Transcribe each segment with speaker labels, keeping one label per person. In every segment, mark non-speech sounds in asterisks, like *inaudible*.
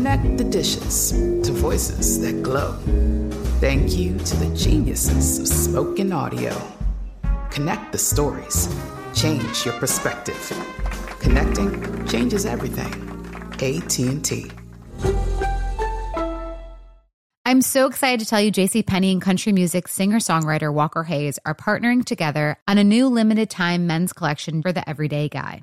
Speaker 1: Connect the dishes to voices that glow. Thank you to the geniuses of spoken audio. Connect the stories. Change your perspective. Connecting changes everything. AT&T.
Speaker 2: I'm so excited to tell you JC Penney and country music singer-songwriter Walker Hayes are partnering together on a new limited time men's collection for the everyday guy.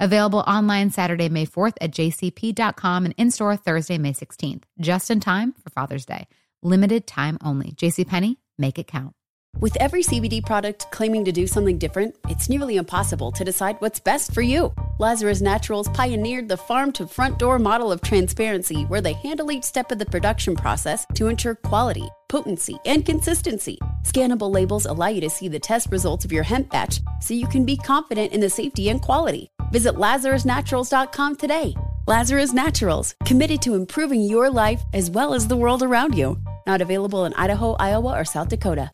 Speaker 2: Available online Saturday, May 4th at jcp.com and in store Thursday, May 16th, just in time for Father's Day. Limited time only. JCPenney, make it count.
Speaker 3: With every CBD product claiming to do something different, it's nearly impossible to decide what's best for you. Lazarus Naturals pioneered the farm to front door model of transparency where they handle each step of the production process to ensure quality, potency, and consistency. Scannable labels allow you to see the test results of your hemp batch so you can be confident in the safety and quality. Visit LazarusNaturals.com today. Lazarus Naturals, committed to improving your life as well as the world around you. Not available in Idaho, Iowa, or South Dakota.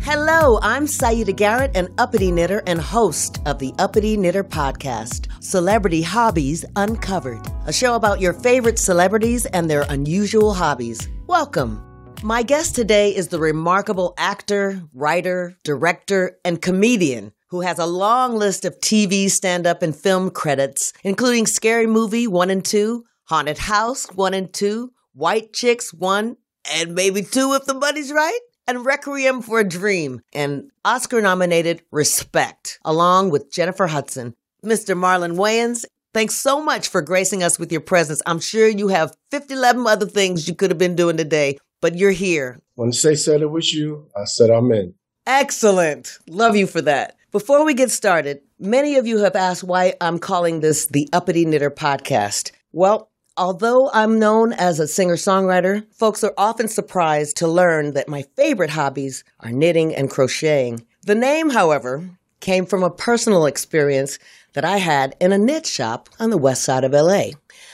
Speaker 4: Hello, I'm Siedah Garrett, an uppity knitter and host of the Uppity Knitter Podcast, Celebrity Hobbies Uncovered, a show about your favorite celebrities and their unusual hobbies. Welcome. My guest today is the remarkable actor, writer, director, and comedian who has a long list of TV, stand up, and film credits, including Scary Movie 1 and 2, Haunted House 1 and 2, White Chicks 1, and maybe 2 if the money's right and Requiem for a Dream and Oscar nominated Respect, along with Jennifer Hudson. Mr. Marlon Wayans, thanks so much for gracing us with your presence. I'm sure you have 50, 11 other things you could have been doing today, but you're here.
Speaker 5: When they said it was you, I said I'm in.
Speaker 4: Excellent. Love you for that. Before we get started, many of you have asked why I'm calling this the Uppity Knitter Podcast. Well, Although I'm known as a singer songwriter, folks are often surprised to learn that my favorite hobbies are knitting and crocheting. The name, however, came from a personal experience that I had in a knit shop on the west side of LA.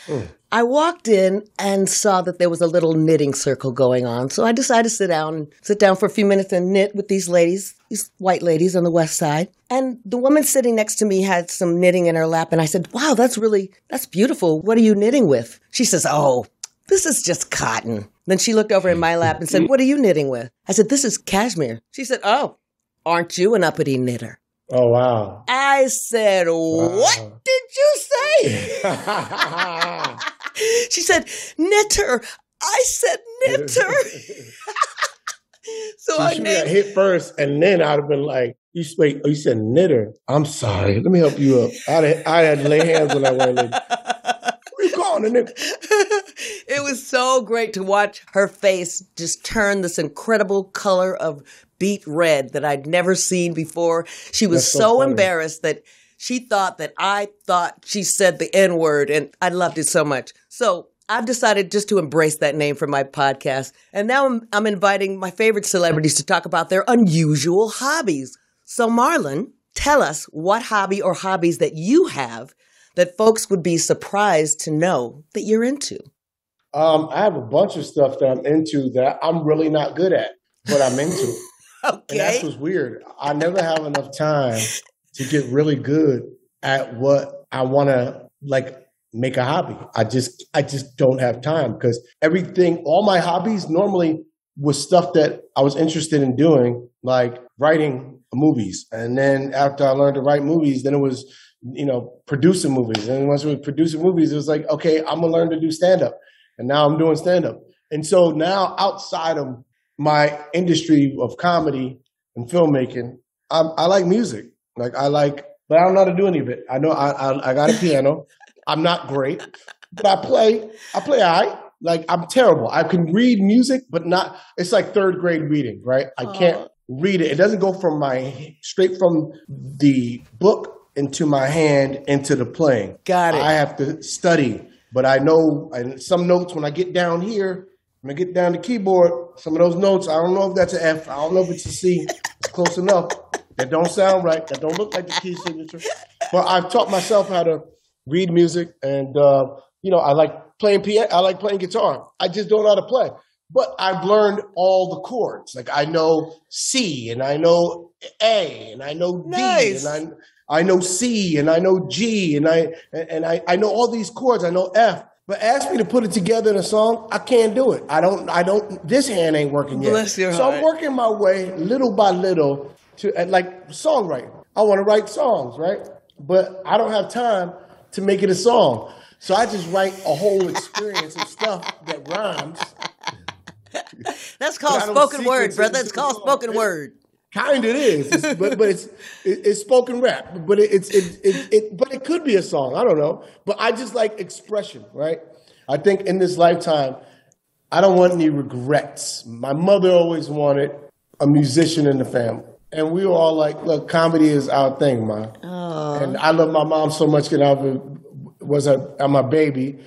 Speaker 4: Mm. I walked in and saw that there was a little knitting circle going on. So I decided to sit down, sit down for a few minutes and knit with these ladies, these white ladies on the west side. And the woman sitting next to me had some knitting in her lap. And I said, wow, that's really, that's beautiful. What are you knitting with? She says, oh, this is just cotton. Then she looked over in my lap and said, what are you knitting with? I said, this is cashmere. She said, oh, aren't you an uppity knitter?
Speaker 5: Oh, wow.
Speaker 4: I said, what wow. did you say? *laughs* she said, knitter. I said, knitter. *laughs* *laughs*
Speaker 5: so she I named- hit first, and then I'd have been like, you wait, oh, you said knitter. I'm sorry. Let me help you up. I had, I had to lay hands on that one lady. *laughs* You calling a knitter? *laughs*
Speaker 4: it was so great to watch her face just turn this incredible color of beet red that I'd never seen before. She was so, so embarrassed that she thought that I thought she said the N word, and I loved it so much. So I've decided just to embrace that name for my podcast. And now I'm, I'm inviting my favorite celebrities to talk about their unusual hobbies. So, Marlon, tell us what hobby or hobbies that you have that folks would be surprised to know that you're into.
Speaker 5: Um, I have a bunch of stuff that I'm into that I'm really not good at. but I'm into.
Speaker 4: Okay. *laughs*
Speaker 5: And that's what's weird. I never have enough time to get really good at what I want to like make a hobby. I just I just don't have time because everything all my hobbies normally was stuff that I was interested in doing like writing movies. And then after I learned to write movies, then it was you know producing movies. And once we were producing movies, it was like okay, I'm to learn to do stand up. And now I'm doing stand up. And so now outside of my industry of comedy and filmmaking, I'm, I like music. Like I like, but I don't know how to do any of it. I know I I, I got a piano. I'm not great, but I play. I play. I like. I'm terrible. I can read music, but not. It's like third grade reading, right? I oh. can't read it. It doesn't go from my straight from the book into my hand into the playing.
Speaker 4: Got it.
Speaker 5: I have to study, but I know and some notes when I get down here. When I get down the keyboard, some of those notes, I don't know if that's an F. I don't know if it's a C. It's close enough. That don't sound right. That don't look like the key signature. But I've taught myself how to read music, and uh, you know, I like playing piano. I like playing guitar. I just don't know how to play. But I've learned all the chords. Like I know C, and I know A, and I know D,
Speaker 4: Nice.
Speaker 5: and I I know C, and I know G, and I and I, I know all these chords. I know F. But ask me to put it together in a song, I can't do it. I don't. I don't. This hand ain't working yet.
Speaker 4: Bless your
Speaker 5: so
Speaker 4: heart.
Speaker 5: I'm working my way little by little to like songwriting. I want to write songs, right? But I don't have time to make it a song. So I just write a whole experience of stuff that rhymes. *laughs*
Speaker 4: That's called spoken word, brother.
Speaker 5: That's
Speaker 4: called
Speaker 5: song.
Speaker 4: spoken word.
Speaker 5: Kind of is, It's- but but it's it, it's spoken rap. But it, it's it, it, it but it could be a song. I don't know. But I just like expression, right? I think in this lifetime, I don't want any regrets. My mother always wanted a musician in the family, and we were all like, "Look, comedy is our thing, ma." And I love my mom so much because I was a I'm a baby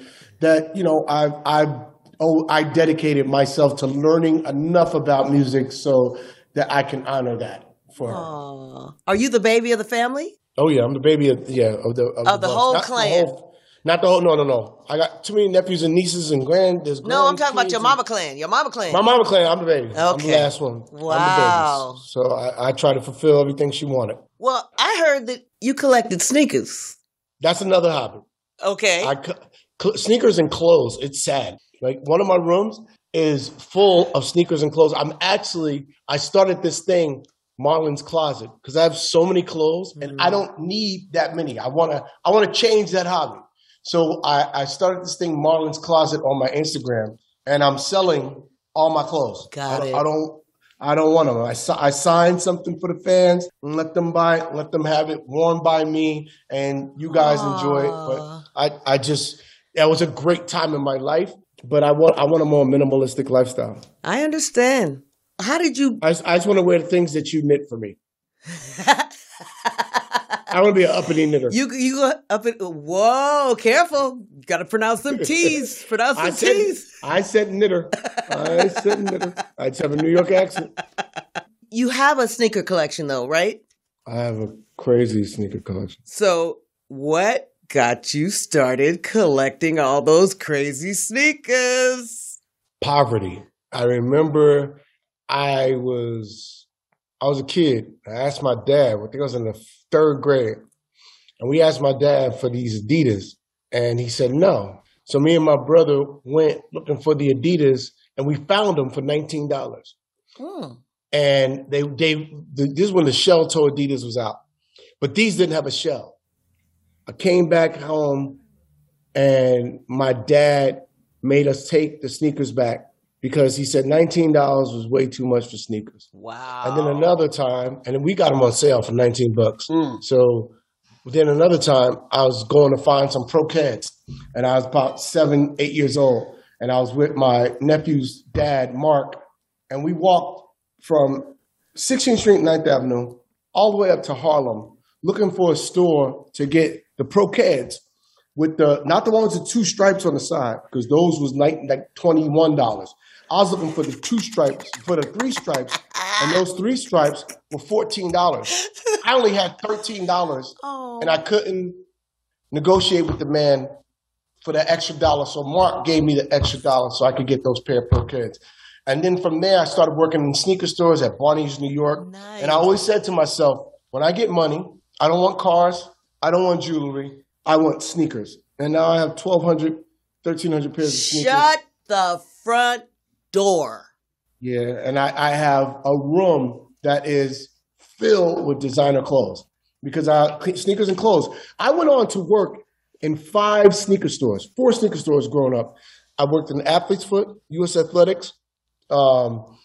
Speaker 5: that you know I I oh I dedicated myself to learning enough about music so that I can honor that for her.
Speaker 4: Aw. Are you the baby of the family?
Speaker 5: Oh yeah, I'm the baby of yeah of the of,
Speaker 4: Of the
Speaker 5: bunch.
Speaker 4: whole clan.
Speaker 5: whole- not the whole. No, no, no. I got too many nephews and nieces and grand. There's
Speaker 4: No, I'm talking about your mama clan. Your mama clan.
Speaker 5: My mama clan. I'm the baby. I'm the
Speaker 4: Okay.
Speaker 5: last one. I'm the
Speaker 4: Wow.
Speaker 5: baby. So I, I try to fulfill everything she wanted.
Speaker 4: well, I heard that you collected sneakers.
Speaker 5: That's another hobby.
Speaker 4: Okay.
Speaker 5: I co- sneakers and clothes. It's sad. Like one of my rooms is full of sneakers and clothes. I'm actually I started this thing, Marlon's Closet, because I have so many clothes and I mm. don't need that many. I wanna I wanna change that hobby. So I, I started this thing, Marlon's Closet, on my Instagram, and I'm selling all my clothes.
Speaker 4: Got
Speaker 5: I,
Speaker 4: it.
Speaker 5: don't- I don't. I don't want them. I, I signed something for the fans and let them buy it, let them have it worn by me, and you guys enjoy it. But I, I just, that was a great time in my life. But I want, I want a more minimalistic lifestyle.
Speaker 4: I understand. How did you?
Speaker 5: I, I just want to wear the things that you knit for me. *laughs* I want to be an uppity knitter.
Speaker 4: You you go up in whoa, careful. Got to pronounce them T's. *laughs* Pronounce
Speaker 5: I
Speaker 4: them
Speaker 5: said,
Speaker 4: T's.
Speaker 5: I said knitter. I *laughs* said knitter. I just have a New York accent.
Speaker 4: You have a sneaker collection though, right?
Speaker 5: I have a crazy sneaker collection.
Speaker 4: So what got you started collecting all those crazy sneakers?
Speaker 5: poverty. I remember I was I was a kid. I asked my dad, I think I was in the third grade, and we asked my dad for these Adidas, and he said no. So me and my brother went looking for the Adidas, and we found them for nineteen dollars.
Speaker 4: Hmm.
Speaker 5: And they they this is when the shell toe Adidas was out, but these didn't have a shell. I came back home, and my dad made us take the sneakers back because he said nineteen dollars was way too much for sneakers.
Speaker 4: Wow.
Speaker 5: And then another time, and then we got them on sale for nineteen bucks.
Speaker 4: Mm.
Speaker 5: So then another time, I was going to find some Pro-Keds, and I was about seven, eight years old, and I was with my nephew's dad, Mark, and we walked from 16th Street, 9th Avenue, all the way up to Harlem, looking for a store to get the Pro-Keds with the not the ones with two stripes on the side because those was like, like twenty one dollars. I was looking for the two stripes, for the three stripes, and those three stripes were fourteen dollars. I only had thirteen dollars,
Speaker 4: Oh.
Speaker 5: and I oh. couldn't negotiate with the man for that extra dollar. So Mark gave me the extra dollar so I could get those pair of Pro-Keds. And then from there, I started working in sneaker stores at Barney's, New York.
Speaker 4: Nice.
Speaker 5: And I always said to myself, when I get money, I don't want cars, I don't want jewelry, I want sneakers. And now I have 1,200, 1,300 pairs of sneakers.
Speaker 4: Shut the front door.
Speaker 5: Yeah, and I, I have a room that is filled with designer clothes because I sneakers and clothes. I went on to work in five sneaker stores, four sneaker stores growing up. I worked in Athlete's Foot, U.S. Athletics, um,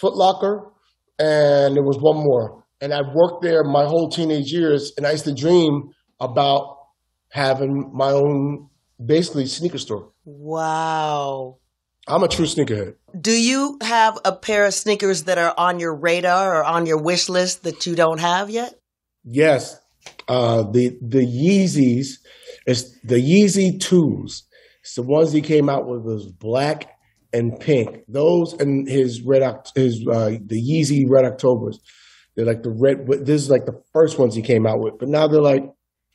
Speaker 5: Foot Locker, and there was one more. And I worked there my whole teenage years, and I used to dream about having my own, basically, sneaker store.
Speaker 4: Wow.
Speaker 5: I'm a true sneakerhead.
Speaker 4: Do you have a pair of sneakers that are on your radar or on your wish list that you don't have yet?
Speaker 5: Yes, uh, the the Yeezys, it's the Yeezy twos. It's the ones he came out with was black and pink. Those and his red his uh, the Yeezy Red Octobers. They're like the red. This is like the first ones he came out with, but now they're like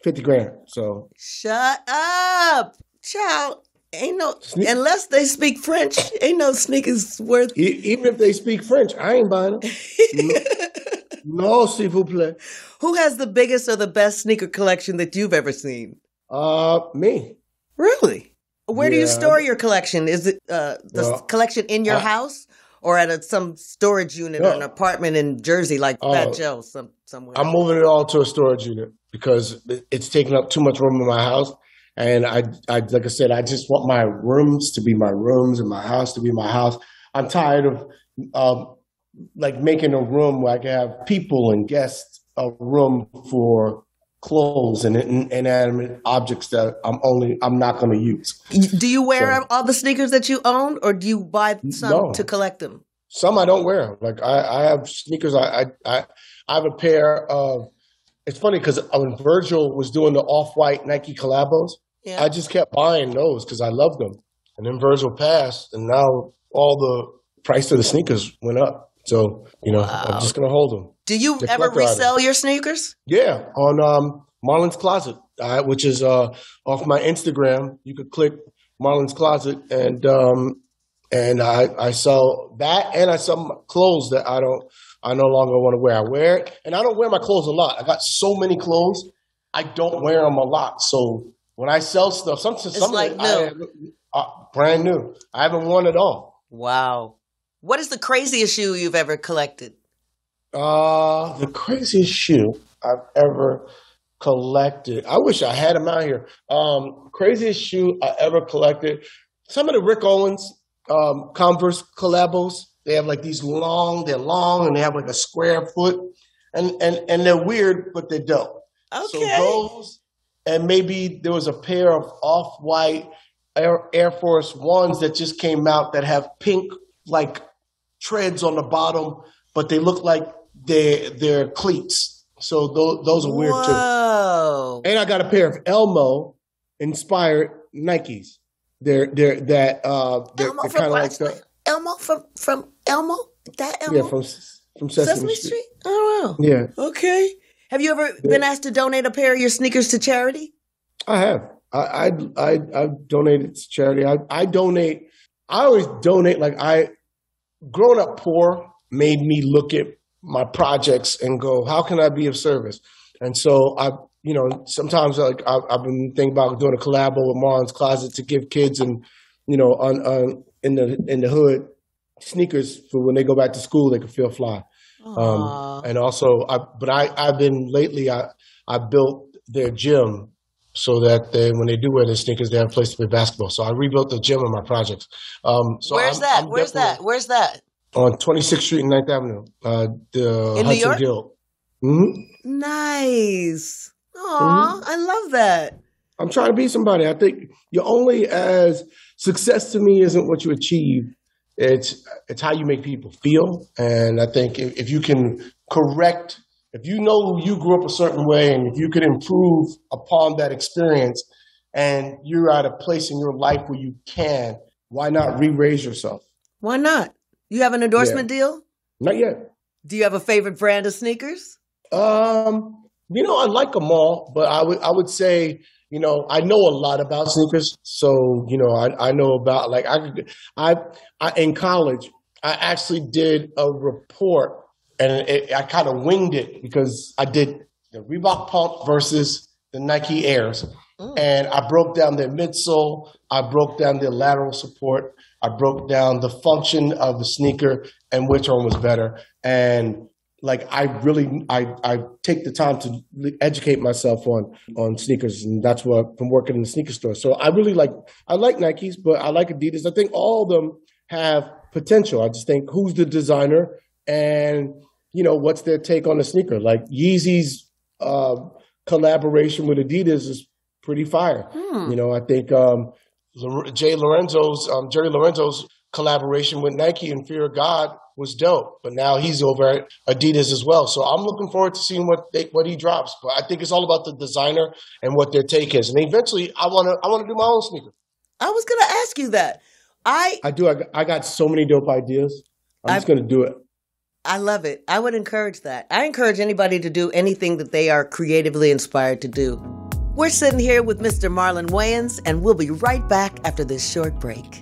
Speaker 5: fifty grand. So
Speaker 4: Shut up, child. Ain't no
Speaker 5: Sne-
Speaker 4: unless they speak French. Ain't no sneakers worth.
Speaker 5: e- even if they speak French, I ain't buying them. *laughs* no, s'il vous plaît.
Speaker 4: Who has the biggest or the best sneaker collection that you've ever seen?
Speaker 5: Uh, me.
Speaker 4: Really? Where do you store your collection? Is it uh, the
Speaker 5: Well,
Speaker 4: collection in your
Speaker 5: I-
Speaker 4: house or at a, some storage unit or an apartment in Jersey like Fat
Speaker 5: Oh.
Speaker 4: Joe some somewhere?
Speaker 5: I'm moving it all to a storage unit because it's taking up too much room in my house. And I, I, like I said, I just want my rooms to be my rooms and my house to be my house. I'm tired of, um, like making a room where I can have people and guests, a room for clothes and inanimate objects that I'm only, I'm not going to use.
Speaker 4: Do you wear
Speaker 5: So-
Speaker 4: all the sneakers that you own or do you buy some
Speaker 5: No.
Speaker 4: to collect them?
Speaker 5: Some I don't wear. Like I, I have sneakers. I, I, I, I have a pair of. It's funny because when Virgil was doing the off-white Nike collabos,
Speaker 4: Yeah.
Speaker 5: I just kept buying those because I loved them. And then Virgil passed, and now all the price of the sneakers went up. So you know, I'm just gonna hold them.
Speaker 4: do you ever resell your sneakers?
Speaker 5: Yeah, on um, Marlon's Closet, uh, which is uh, off my Instagram. You could click Marlon's Closet, and um, and I, I sell that, and I sell clothes that I don't, I no longer want to wear. I wear it, and I don't wear my clothes a lot. I got so many clothes, I don't wear them a lot. So when I sell stuff, some, some
Speaker 4: like
Speaker 5: it, I, uh, brand new. I haven't worn it all.
Speaker 4: Wow. What is the craziest shoe you've ever collected?
Speaker 5: Uh, the craziest shoe I've ever collected. I wish I had them out here. Um, craziest shoe I ever collected. Some of the Rick Owens um, Converse collabos. They have like these long. They're long and they have like a square foot, and and and they're weird, but they're dope. So
Speaker 4: Okay.
Speaker 5: those, and maybe there was a pair of off-white Air, Air Force Ones that just came out that have pink like treads on the bottom, but they look like they're they're cleats. So those those are weird too.
Speaker 4: Whoa.
Speaker 5: And I got a pair of Elmo inspired Nikes. They're they're that uh they're, they're kind of like the
Speaker 4: Elmo from from Elmo? That Elmo?
Speaker 5: yeah from from Sesame,
Speaker 4: Sesame Street? Oh wow.
Speaker 5: Yeah,
Speaker 4: Okay. Have you ever been asked to donate a pair of your sneakers to charity?
Speaker 5: I have. I I I I've donated to charity. I I donate. I always donate. Like I, growing up poor made me look at my projects and go, how can I be of service? And so I, you know, sometimes like I've, I've been thinking about doing a collabo with Marlon's Closet to give kids and you know on, on in the in the hood sneakers for when they go back to school they can feel fly. Um, and also, I, but I, I've been lately. I, I built their gym so that they, when they do wear their sneakers, they have a place to play basketball. So I rebuilt the gym in my projects. Um, so
Speaker 4: Where's
Speaker 5: I'm-
Speaker 4: that?
Speaker 5: I'm
Speaker 4: Where's that? Where's that?
Speaker 5: On 26th Street and 9th Avenue, uh, the
Speaker 4: In
Speaker 5: Hudson? Guild. hmm
Speaker 4: Nice. Aw,
Speaker 5: Mm-hmm.
Speaker 4: I love that.
Speaker 5: I'm trying to be somebody. I think you're only as success to me isn't what you achieve. It's it's how you make people feel. And I think if, if you can correct, if you know you grew up a certain way, and if you can improve upon that experience, and you're at a place in your life where you can, why not re-raise yourself?
Speaker 4: Why not? You have an endorsement deal?
Speaker 5: Not yet.
Speaker 4: Do you have a favorite brand of sneakers?
Speaker 5: Um, you know, I like them all, but I would I would say, you know, I know a lot about sneakers, so you know, I I know about like I could I, I in college I actually did a report and it, I kind of winged it because I did the Reebok Pump versus the Nike Airs. Mm. And I broke down their midsole, I broke down their lateral support, I broke down the function of the sneaker and which one was better. And like I really I, I take the time to educate myself on on sneakers and that's what I'm working in the sneaker store. So I really like I like Nikes, but I like Adidas. I think all of them have potential. I just think who's the designer and you know what's their take on the sneaker. Like Yeezy's uh, collaboration with Adidas is pretty fire. Hmm. You know, I think um, Jay Lorenzo's um, Jerry Lorenzo's collaboration with Nike and Fear of God was dope. But now he's over at Adidas as well. So I'm looking forward to seeing what they, what he drops. But I think it's all about the designer and what their take is. And eventually, I want to I want to do my own sneaker.
Speaker 4: I was going to ask you that. I
Speaker 5: I do. I, I got so many dope ideas. I'm just going to do it.
Speaker 4: I love it. I would encourage that. I encourage anybody to do anything that they are creatively inspired to do. We're sitting here with Mr. Marlon Wayans, and we'll be right back after this short break.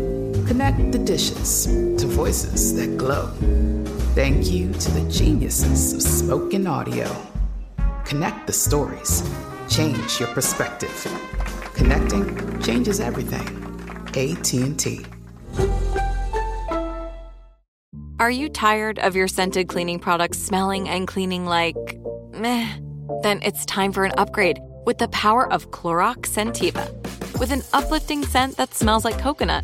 Speaker 1: Connect the dishes to voices that glow. Thank you to the geniuses of spoken audio. Connect the stories. Change your perspective. Connecting changes everything. AT&T.
Speaker 6: Are you tired of your scented cleaning products smelling and cleaning like meh? Then it's time for an upgrade with the power of Clorox Scentiva. With an uplifting scent that smells like coconut,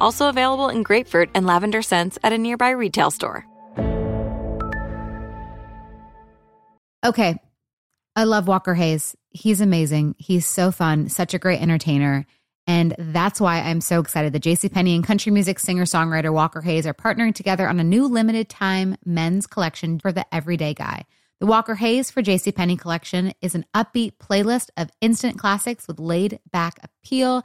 Speaker 6: Also available in grapefruit and lavender scents at a nearby retail store.
Speaker 2: Okay. I love Walker Hayes. He's amazing. He's so fun, such a great entertainer. And that's why I'm so excited that JCPenney and country music singer songwriter Walker Hayes are partnering together on a new limited time men's collection for the everyday guy. The Walker Hayes for JCPenney collection is an upbeat playlist of instant classics with laid back appeal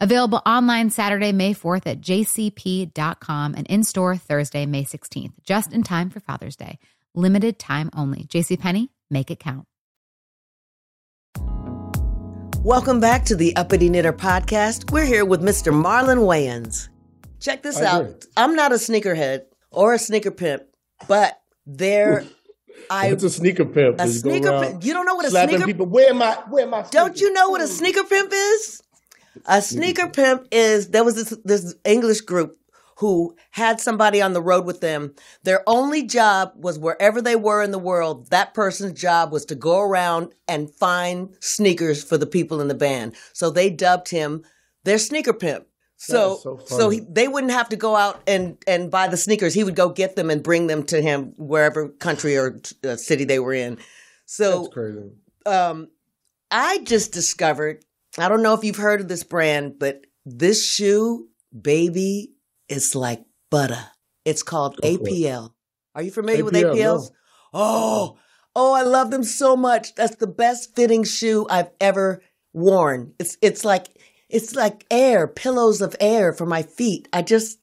Speaker 2: Available online Saturday, May 4th at jcp.com and in store Thursday, May 16th, just in time for Father's Day. Limited time only. JCPenney, make it count.
Speaker 4: Welcome back to the Uppity Knitter podcast. We're here with Mr. Marlon Wayans. Check this I out. Agree. I'm not a sneakerhead or a sneaker pimp, but there *laughs*
Speaker 5: I It's a sneaker pimp.
Speaker 4: A sneaker pimp. You don't know what a sneaker
Speaker 5: people where my where my
Speaker 4: Don't you know what a sneaker pimp is? A sneaker pimp is there was this this English group who had somebody on the road with them. Their only job was wherever they were in the world, that person's job was to go around and find sneakers for the people in the band. So they dubbed him their sneaker pimp. So, so, so he, they wouldn't have to go out and, and buy the sneakers. He would go get them and bring them to him wherever country or uh, city they were in. So
Speaker 5: That's crazy.
Speaker 4: um, I just discovered. I don't know if you've heard of this brand, but this shoe, baby, is like butter. It's called. APL. Are you familiar with
Speaker 5: APL,
Speaker 4: APLs? Oh, oh, I love them so much. That's the best fitting shoe I've ever worn. It's it's like it's like air, pillows of air for my feet. I just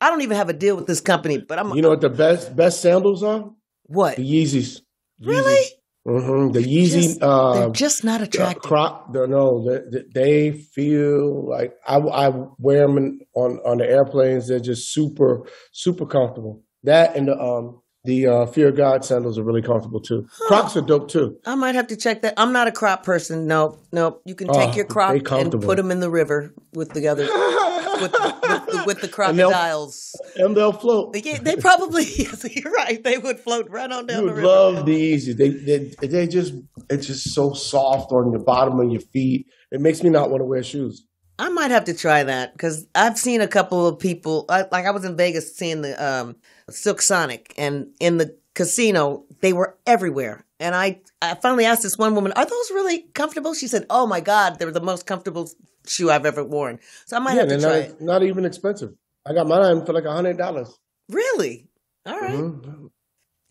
Speaker 4: I don't even have a deal with this company, but I'm
Speaker 5: You know what the best best sandals are?
Speaker 4: what?
Speaker 5: The Yeezys.
Speaker 4: Really?
Speaker 5: Hmm The Yeezy.
Speaker 4: Just-
Speaker 5: uh,
Speaker 4: They're just not
Speaker 5: uh,
Speaker 4: attractive.
Speaker 5: crop. they're- No, they, they feel like I, I wear them on on the airplanes. They're just super super comfortable. That and the um the uh, Fear of God sandals are really comfortable too. Crocs are dope too.
Speaker 4: I might have to check that. I'm not a Croc person. No, no. You can take
Speaker 5: Oh,
Speaker 4: your Croc and put them in the river with the other *laughs* with, with, the, with the *laughs*
Speaker 5: And they'll-
Speaker 4: crocodiles.
Speaker 5: And they'll float.
Speaker 4: Yeah, they probably. *laughs* Yes, you're right. They would float right on down
Speaker 5: You
Speaker 4: the river.
Speaker 5: love the Yeezys. They, they they just it's just so soft on the bottom of your feet. It makes me not want to wear shoes.
Speaker 4: I might have to try that because I've seen a couple of people. I, like I was in Vegas seeing the um, Silk Sonic, and in the casino they were everywhere. And I, I finally asked this one woman, "Are those really comfortable?" She said, "Oh my God, they're the most comfortable shoe I've ever worn." So I might
Speaker 5: Yeah,
Speaker 4: have to try
Speaker 5: not,
Speaker 4: it.
Speaker 5: not even expensive. I got mine for like a hundred dollars.
Speaker 4: Really? All right.
Speaker 5: Mhm.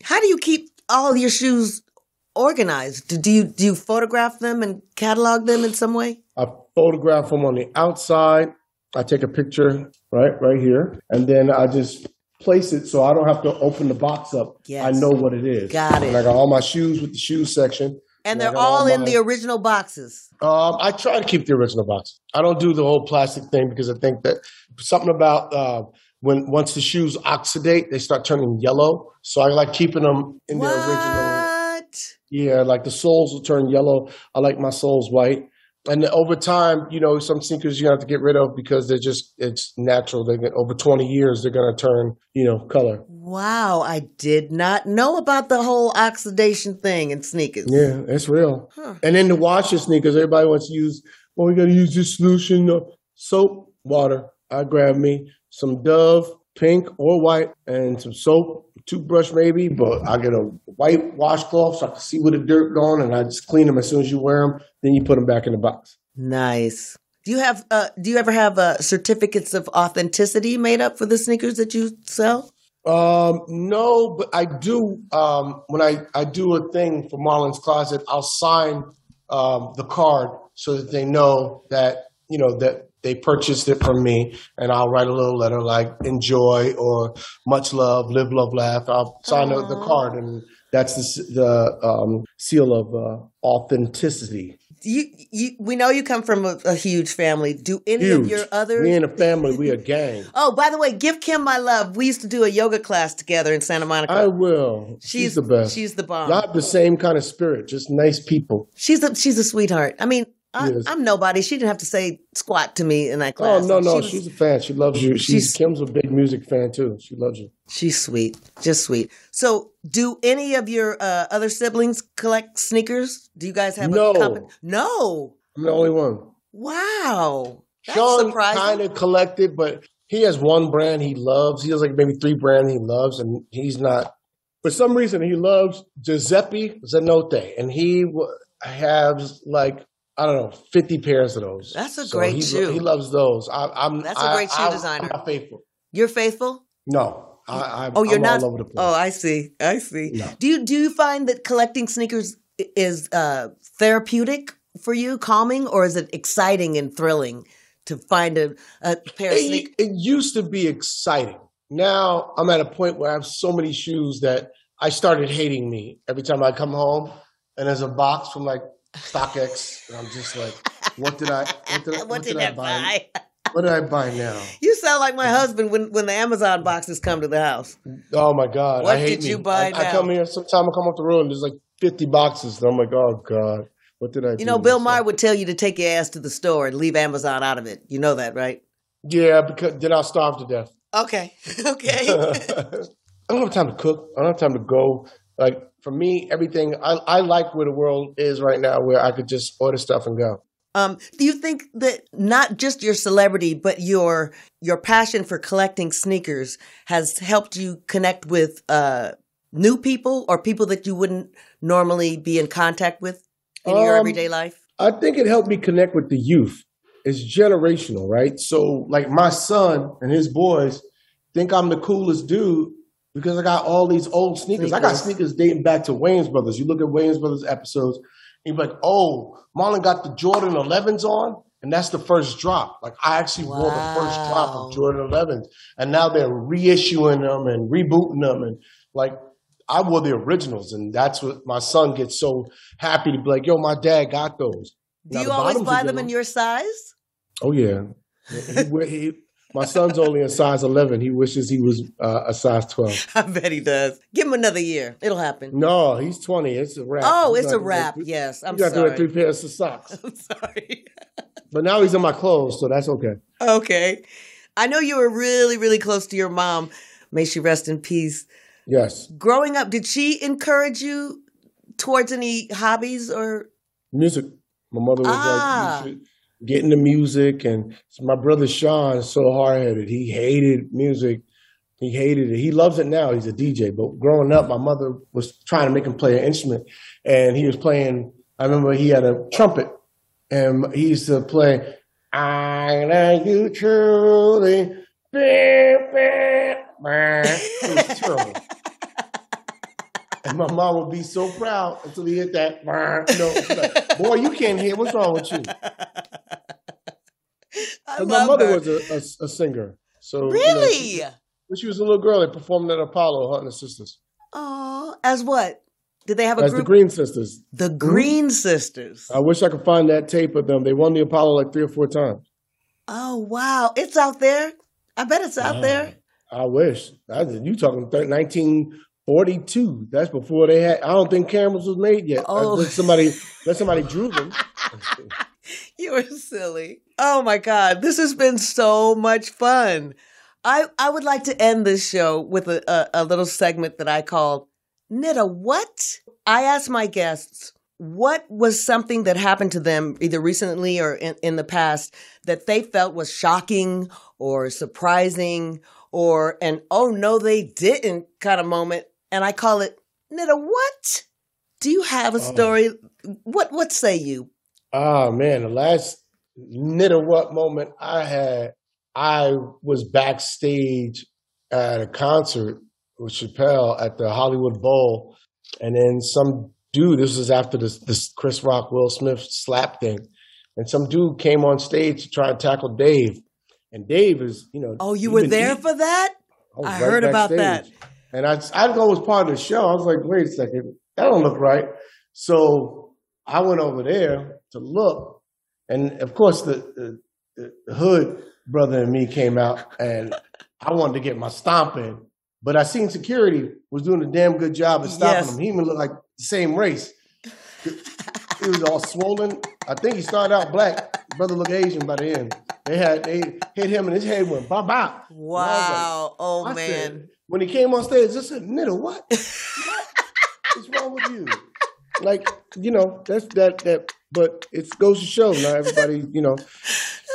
Speaker 4: How do you keep all your shoes organized? Do do you do you photograph them and catalog them in some way?
Speaker 5: I photograph them on the outside. I take a picture right right here, and then I just place it so I don't have to open the box up.
Speaker 4: Yes.
Speaker 5: I know what it is.
Speaker 4: Got it.
Speaker 5: And I got all my shoes with the shoes section.
Speaker 4: And
Speaker 5: I
Speaker 4: they're
Speaker 5: all
Speaker 4: all in
Speaker 5: my-
Speaker 4: the original boxes.
Speaker 5: Um, I try to keep the original box. I don't do the whole plastic thing because I think that something about uh, when once the shoes oxidate, they start turning yellow. So I like keeping them in their original.
Speaker 4: What?
Speaker 5: Yeah, like the soles will turn yellow. I like my soles white. And over time, you know, some sneakers you have to get rid of because they're just it's natural. They get over twenty years, they're gonna turn, you know, color.
Speaker 4: Wow, I did not know about the whole oxidation thing in sneakers.
Speaker 5: Yeah, it's real.
Speaker 4: Huh.
Speaker 5: And then to wash your sneakers, everybody wants to use. Well, we got to use this solution: of soap, water. I grab me some Dove, pink or white, and some soap, toothbrush maybe. But I get a white washcloth so I can see where the dirt gone, and I just clean them as soon as you wear them. Then you put them back in the box.
Speaker 4: Nice. Do you have uh do you ever have uh certificates of authenticity made up for the sneakers that you sell?
Speaker 5: Um, no, but I do. Um, when I I do a thing for Marlon's Closet, I'll sign um, the card so that they know that you know that they purchased it from me, and I'll write a little letter like "enjoy" or "much love," "live, love, laugh." I'll sign the, the card, and that's the the um, seal of uh, authenticity.
Speaker 4: You you we know you come from a, a huge family. Do any
Speaker 5: Huge.
Speaker 4: of your other
Speaker 5: We in a family. We a gang. *laughs*
Speaker 4: Oh, by the way, give Kim my love. We used to do a yoga class together in Santa Monica.
Speaker 5: I will. She's, the best.
Speaker 4: She's the bomb.
Speaker 5: Y'all have the same kind of spirit. Just nice people.
Speaker 4: She's a she's a sweetheart. I mean, I. I'm nobody. She didn't have to say squat to me in that class.
Speaker 5: Oh no, no,
Speaker 4: She was-
Speaker 5: she's a fan. She loves you. She's,
Speaker 4: She's-
Speaker 5: Kim's a big music fan too. She loves you.
Speaker 4: she's sweet, just sweet. So, do any of your uh, other siblings collect sneakers? Do you guys have
Speaker 5: No.
Speaker 4: a common? No.
Speaker 5: I'm the only one.
Speaker 4: Wow, that's
Speaker 5: Sean kind of collected, but he has one brand he loves. He has like maybe three brands he loves, and he's not. For some reason, he loves Giuseppe Zanotti, and he has like I don't know, fifty pairs of those.
Speaker 4: That's a
Speaker 5: So
Speaker 4: great shoe.
Speaker 5: He loves those. I, I'm.
Speaker 4: That's a great shoe
Speaker 5: I-
Speaker 4: designer.
Speaker 5: I'm faithful.
Speaker 4: You're faithful.
Speaker 5: No, I, I,
Speaker 4: Oh, you're
Speaker 5: I'm
Speaker 4: not.
Speaker 5: all over the place.
Speaker 4: Oh, I see. I see.
Speaker 5: No.
Speaker 4: Do you do you find that collecting sneakers is uh, therapeutic for you, calming, or is it exciting and thrilling to find a, a pair of
Speaker 5: it,
Speaker 4: sneakers?
Speaker 5: it used to be exciting. Now I'm at a point where I have so many shoes that I started hating me every time I come home and there's a box from like StockX and I'm just like, what did I what did I, *laughs*
Speaker 4: what did I buy?
Speaker 5: What did I buy now? *laughs*
Speaker 4: You sound like my husband when, when the Amazon boxes come to the house.
Speaker 5: Oh my god!
Speaker 4: What
Speaker 5: I hate
Speaker 4: did you
Speaker 5: me.
Speaker 4: buy
Speaker 5: I, I come here sometime. I come off the road and there's like 50 boxes and I'm like, oh god, what did I? do
Speaker 4: You know, Bill? Maher would tell you to take your ass to the store and leave Amazon out of it. You know that, right?
Speaker 5: Yeah, because then I'll starve to death.
Speaker 4: Okay. *laughs* Okay.
Speaker 5: I don't have time to cook. I don't have time to go. Like for me, everything I, I like where the world is right now, where I could just order stuff and go.
Speaker 4: Um, do you think that not just your celebrity, but your your passion for collecting sneakers has helped you connect with uh, new people or people that you wouldn't normally be in contact with in your
Speaker 5: Um,
Speaker 4: everyday life?
Speaker 5: I think it helped me connect with the youth. It's generational, right? So, like my son and his boys think I'm the coolest dude because I got all these old sneakers. I got
Speaker 4: Sneakers.
Speaker 5: sneakers dating back to Wayans Brothers. You look at Wayans Brothers episodes, and you're like, oh, Marlon got the Jordan 11s on, and that's the first drop. Like I actually wore the first drop of Jordan 11s, and now they're reissuing them and rebooting them, and like. I wore the originals, and that's what my son gets so happy to be like, "Yo, my dad got those."
Speaker 4: Do
Speaker 5: Now,
Speaker 4: you always buy them in your size?
Speaker 5: Oh yeah. He, he, he- my son's only a size eleven. He wishes he was uh, a size twelve. *laughs*
Speaker 4: I bet he does. Give him another year. It'll happen.
Speaker 5: No, he's twenty. It's a wrap.
Speaker 4: Oh,
Speaker 5: He's
Speaker 4: it's a wrap.
Speaker 5: three-
Speaker 4: Yes, I'm sorry.
Speaker 5: you got to wear three pairs of socks. *laughs*
Speaker 4: I'm sorry. *laughs*
Speaker 5: But now he's in my clothes, so that's okay.
Speaker 4: Okay. I know you were really, really close to your mom. May she rest in peace.
Speaker 5: Yes,
Speaker 4: Growing up, did she encourage you towards any hobbies or?
Speaker 5: music. My mother was
Speaker 4: Ah.
Speaker 5: like, you the music, and my brother Sean is so hard headed. He hated music. He hated it. He loves it now. He's a DJ. But growing up, my mother was trying to make him play an instrument, and he was playing. I remember he had a trumpet, and he used to play. I love you truly. Terrible. And my mom would be so proud until he hit that. You know, like, boy, you can't hear. What's wrong with you? My mother
Speaker 4: her.
Speaker 5: was a, a, a singer. So you know,
Speaker 4: really?
Speaker 5: she- when she was a little girl, they performed at Apollo, Hunting the Sisters.
Speaker 4: Oh, as what? Did they have a
Speaker 5: As the? Green Sisters.
Speaker 4: the hmm? Green Sisters.
Speaker 5: I wish I could find that tape of them. They won the Apollo like three or four times.
Speaker 4: Oh wow, it's out there. I bet it's out there.
Speaker 5: I wish. I, you talking thir- 1942. That's before they had. I don't think cameras was made yet.
Speaker 4: Oh.
Speaker 5: Oh. somebody, let somebody drew them. *laughs* *laughs*
Speaker 4: You are silly. Oh my God, this has been so much fun. I, I would like to end this show with a, a, a little segment that I call Nita What? I ask my guests, what was something that happened to them either recently or in, in the past that they felt was shocking or surprising or an oh no they didn't kind of moment and I call it Nita what? Do you have a oh. story? What what say you?
Speaker 5: Oh man, the last knit what moment I had, I was backstage at a concert with Chappelle at the Hollywood Bowl, and then some dude. This was after this this Chris Rock Will Smith slap thing, and some dude came on stage to try and tackle Dave, and Dave is you know.
Speaker 4: Oh, you were there
Speaker 5: eating-
Speaker 4: for that?
Speaker 5: was
Speaker 4: I heard about that.
Speaker 5: And I, I go as part of the show. I was like, wait a second, that don't look right. So I went over there to look, and of course the, the, the hood brother and me came out, and I wanted to get my stomp in, but I seen security was doing a damn good job of stopping
Speaker 4: Yes.
Speaker 5: him. He even looked like the same race. He was all swollen. I think he started out black. Brother looked Asian by the end. They had they hit him and his head went bop bop. Was like,
Speaker 4: Wow. oh man.
Speaker 5: said, when he came on stage, I said, "Nigga, what? what? *laughs* What's wrong with you?" Like, you know, that's that that. But it goes to show not everybody, you know,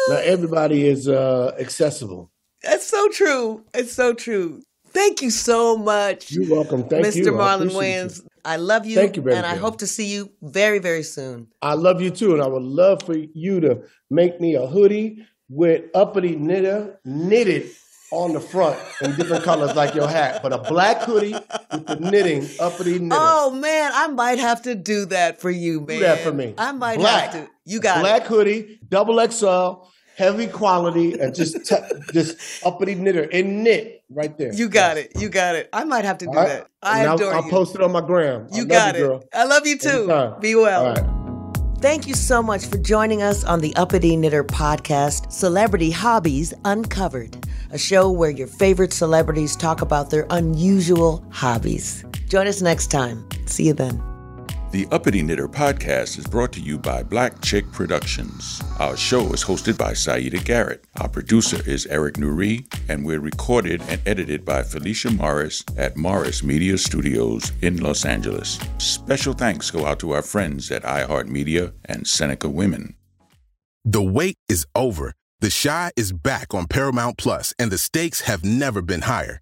Speaker 5: not everybody is uh accessible.
Speaker 4: That's so true. It's so true. Thank you so much,
Speaker 5: You're welcome. Thank
Speaker 4: Mr.
Speaker 5: you. I
Speaker 4: Marlon
Speaker 5: you.
Speaker 4: I love you.
Speaker 5: Thank you,
Speaker 4: And I hope to see you very, very soon.
Speaker 5: I love you too, and I would love for you to make me a hoodie with uppity knitter knitted on the front in different colors like your hat, but a black hoodie with the knitting uppity knitter.
Speaker 4: Oh man, I might have to do that for you, man.
Speaker 5: Do that for me.
Speaker 4: I might
Speaker 5: Black.
Speaker 4: have to. You got
Speaker 5: black
Speaker 4: it.
Speaker 5: hoodie, double XL, heavy quality, and just t- just uppity knitter and knit right there.
Speaker 4: You got it. You got it. I might have to do
Speaker 5: right?
Speaker 4: that. I
Speaker 5: And I'll,
Speaker 4: adore
Speaker 5: I'll post it on my gram.
Speaker 4: You got
Speaker 5: you,
Speaker 4: it.
Speaker 5: girl.
Speaker 4: I love you too.
Speaker 5: Anytime.
Speaker 4: Be well. Thank you so much for joining us on the Uppity Knitter podcast, Celebrity Hobbies Uncovered, a show where your favorite celebrities talk about their unusual hobbies. Join us next time. See you then.
Speaker 7: The Uppity Knitter podcast is brought to you by Black Chick Productions. Our show is hosted by Siedah Garrett. Our producer is Eric Nuri, and we're recorded and edited by Felicia Morris at Morris Media Studios in Los Angeles. Special thanks go out to our friends at iHeartMedia and Seneca Women.
Speaker 8: The wait is over. The Chi is back on Paramount Plus, and the stakes have never been higher.